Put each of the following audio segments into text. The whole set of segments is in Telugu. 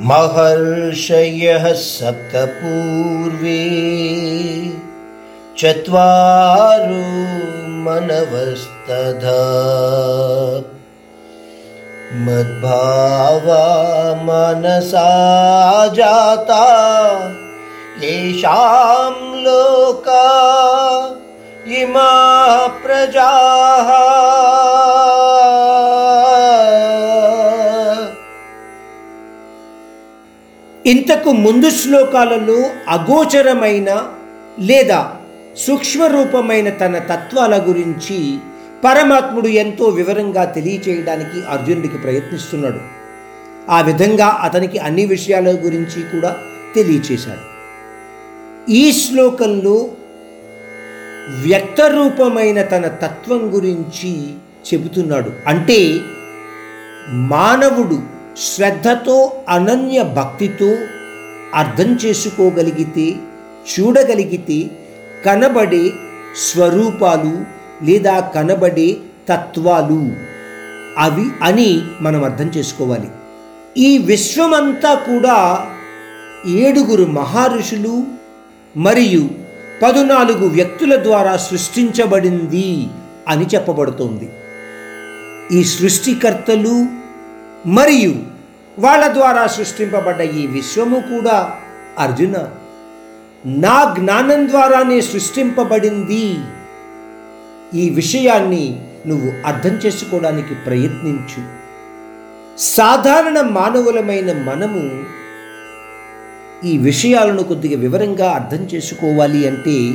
महर्षयः सप्तपूर्वे चत्वारो मनवस्तथा मद्भावा मनसा जाता येषां लोका इमा प्रजाः। ఇంతకు ముందు శ్లోకాలలో అగోచరమైన లేదా సూక్ష్మరూపమైన తన తత్వాల గురించి పరమాత్ముడు ఎంతో వివరంగా తెలియచేయడానికి అర్జునుడికి ప్రయత్నిస్తున్నాడు. ఆ విధంగా అతనికి అన్ని విషయాల గురించి కూడా తెలియచేశాడు. ఈ శ్లోకంలో వ్యక్తరూపమైన తన తత్వం గురించి చెబుతున్నాడు. అంటే మానవుడు శ్రద్ధతో అనన్య భక్తితో అర్థం చేసుకోగలిగితే చూడగలిగితే కనబడే స్వరూపాలు లేదా కనబడే తత్వాలు. అవి అని మనం అర్థం చేసుకోవాలి. ఈ విశ్వమంతా కూడా ఏడుగురు మహర్షులు మరియు పదునాలుగు వ్యక్తుల ద్వారా సృష్టించబడింది అని చెప్పబడుతోంది. ఈ సృష్టికర్తలు మరియు వాళ్ళ ద్వారా సృష్టింపబడ్డ ఈ విశ్వము కూడా అర్జున. నా జ్ఞానం ద్వారానే సృష్టింపబడింది. ఈ విషయాన్ని నువ్వు అర్థం చేసుకోవడానికి ప్రయత్నించు. సాధారణ మానవులమైన మనము ఈ విషయాలను కొద్దిగా వివరంగా అర్థం చేసుకోవాలి అంటే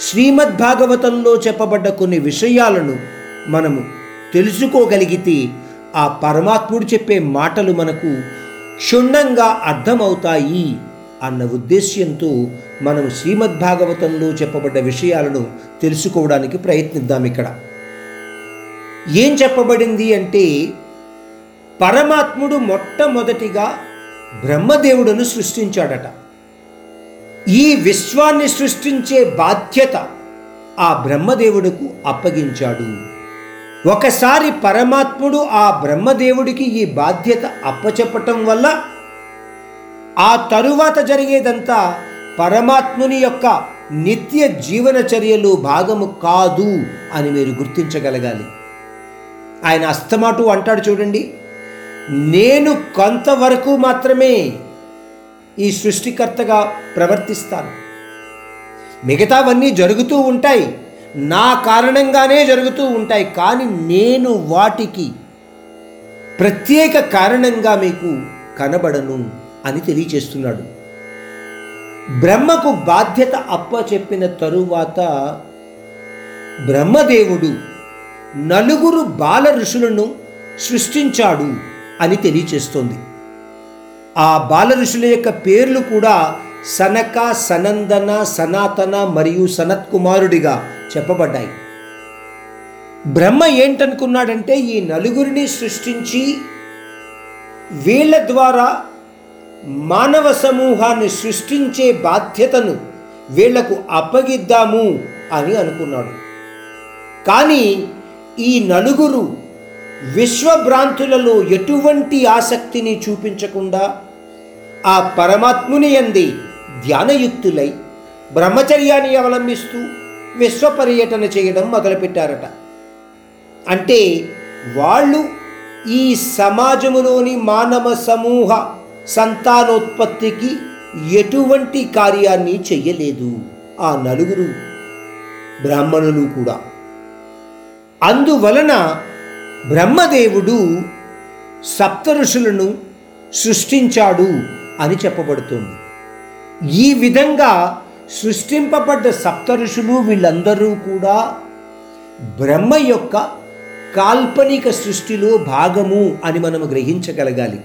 శ్రీమద్ భాగవతంలో చెప్పబడ్డ కొన్ని విషయాలను మనము తెలుసుకోగలిగితే ఆ పరమాత్ముడు చెప్పే మాటలు మనకు క్షుణ్ణంగా అర్థమవుతాయి అన్న ఉద్దేశ్యంతో మనం శ్రీమద్భాగవతంలో చెప్పబడ్డ విషయాలను తెలుసుకోవడానికి ప్రయత్నిద్దాం ఇక్కడ. ఏం చెప్పబడింది అంటే పరమాత్ముడు మొట్టమొదటిగా బ్రహ్మదేవుడును సృష్టించాడట. ఈ విశ్వాన్ని సృష్టించే బాధ్యత ఆ బ్రహ్మదేవుడుకు అప్పగించాడు. ఒకసారి పరమాత్ముడు ఆ బ్రహ్మదేవుడికి ఈ బాధ్యత అప్పచెప్పటం వల్ల ఆ తరువాత జరిగేదంతా పరమాత్ముని యొక్క నిత్య జీవన చర్యలు భాగము కాదు అని మీరు గుర్తించగలగాలి. ఆయన అస్తమాటు అంటాడు చూడండి నేను కొంతవరకు మాత్రమే ఈ సృష్టికర్తగా ప్రవర్తిస్తాను. మిగతావన్నీ జరుగుతూ ఉంటాయి. నా కారణంగానే జరుగుతూ ఉంటాయి కానీ నేను వాటికి ప్రత్యేక కారణంగా మీకు కనబడను అని తెలియచేస్తున్నాడు. బ్రహ్మకు బాధ్యత అప్ప చెప్పిన తరువాత బ్రహ్మదేవుడు నలుగురు బాల ఋషులను సృష్టించాడు అని తెలియచేస్తోంది. ఆ బాల ఋషుల యొక్క పేర్లు కూడా సనక సనందన సనాతన మరియు సనత్ కుమారుడిగా చెప్పబడ్డాయి. బ్రహ్మ ఏంటనుకున్నాడంటే ఈ నలుగురిని సృష్టించి వీళ్ళ ద్వారా మానవ సమూహాన్ని సృష్టించే బాధ్యతను వీళ్ళకు అప్పగిద్దాము అని అనుకున్నాడు. కానీ ఈ నలుగురు విశ్వభ్రాంతులలో ఎటువంటి ఆసక్తిని చూపించకుండా ఆ పరమాత్ముని అంది ధ్యానయుక్తులై బ్రహ్మచర్యాన్ని అవలంబిస్తూ విశ్వ పర్యటన చేయడం మొదలుపెట్టారట. అంటే వాళ్ళు ఈ సమాజములోని మానవ సమూహ సంతానోత్పత్తికి ఎటువంటి కార్యాన్ని చెయ్యలేదు ఆ నలుగురు బ్రాహ్మణులు కూడా. అందువలన బ్రహ్మదేవుడు సప్త ఋషులను సృష్టించాడు అని చెప్పబడుతుంది. ఈ విధంగా సృష్టింపబడ్డ సప్త ఋషులు వీళ్ళందరూ కూడా బ్రహ్మ యొక్క కాల్పనిక సృష్టిలో భాగము అని మనం గ్రహించగలగాలి.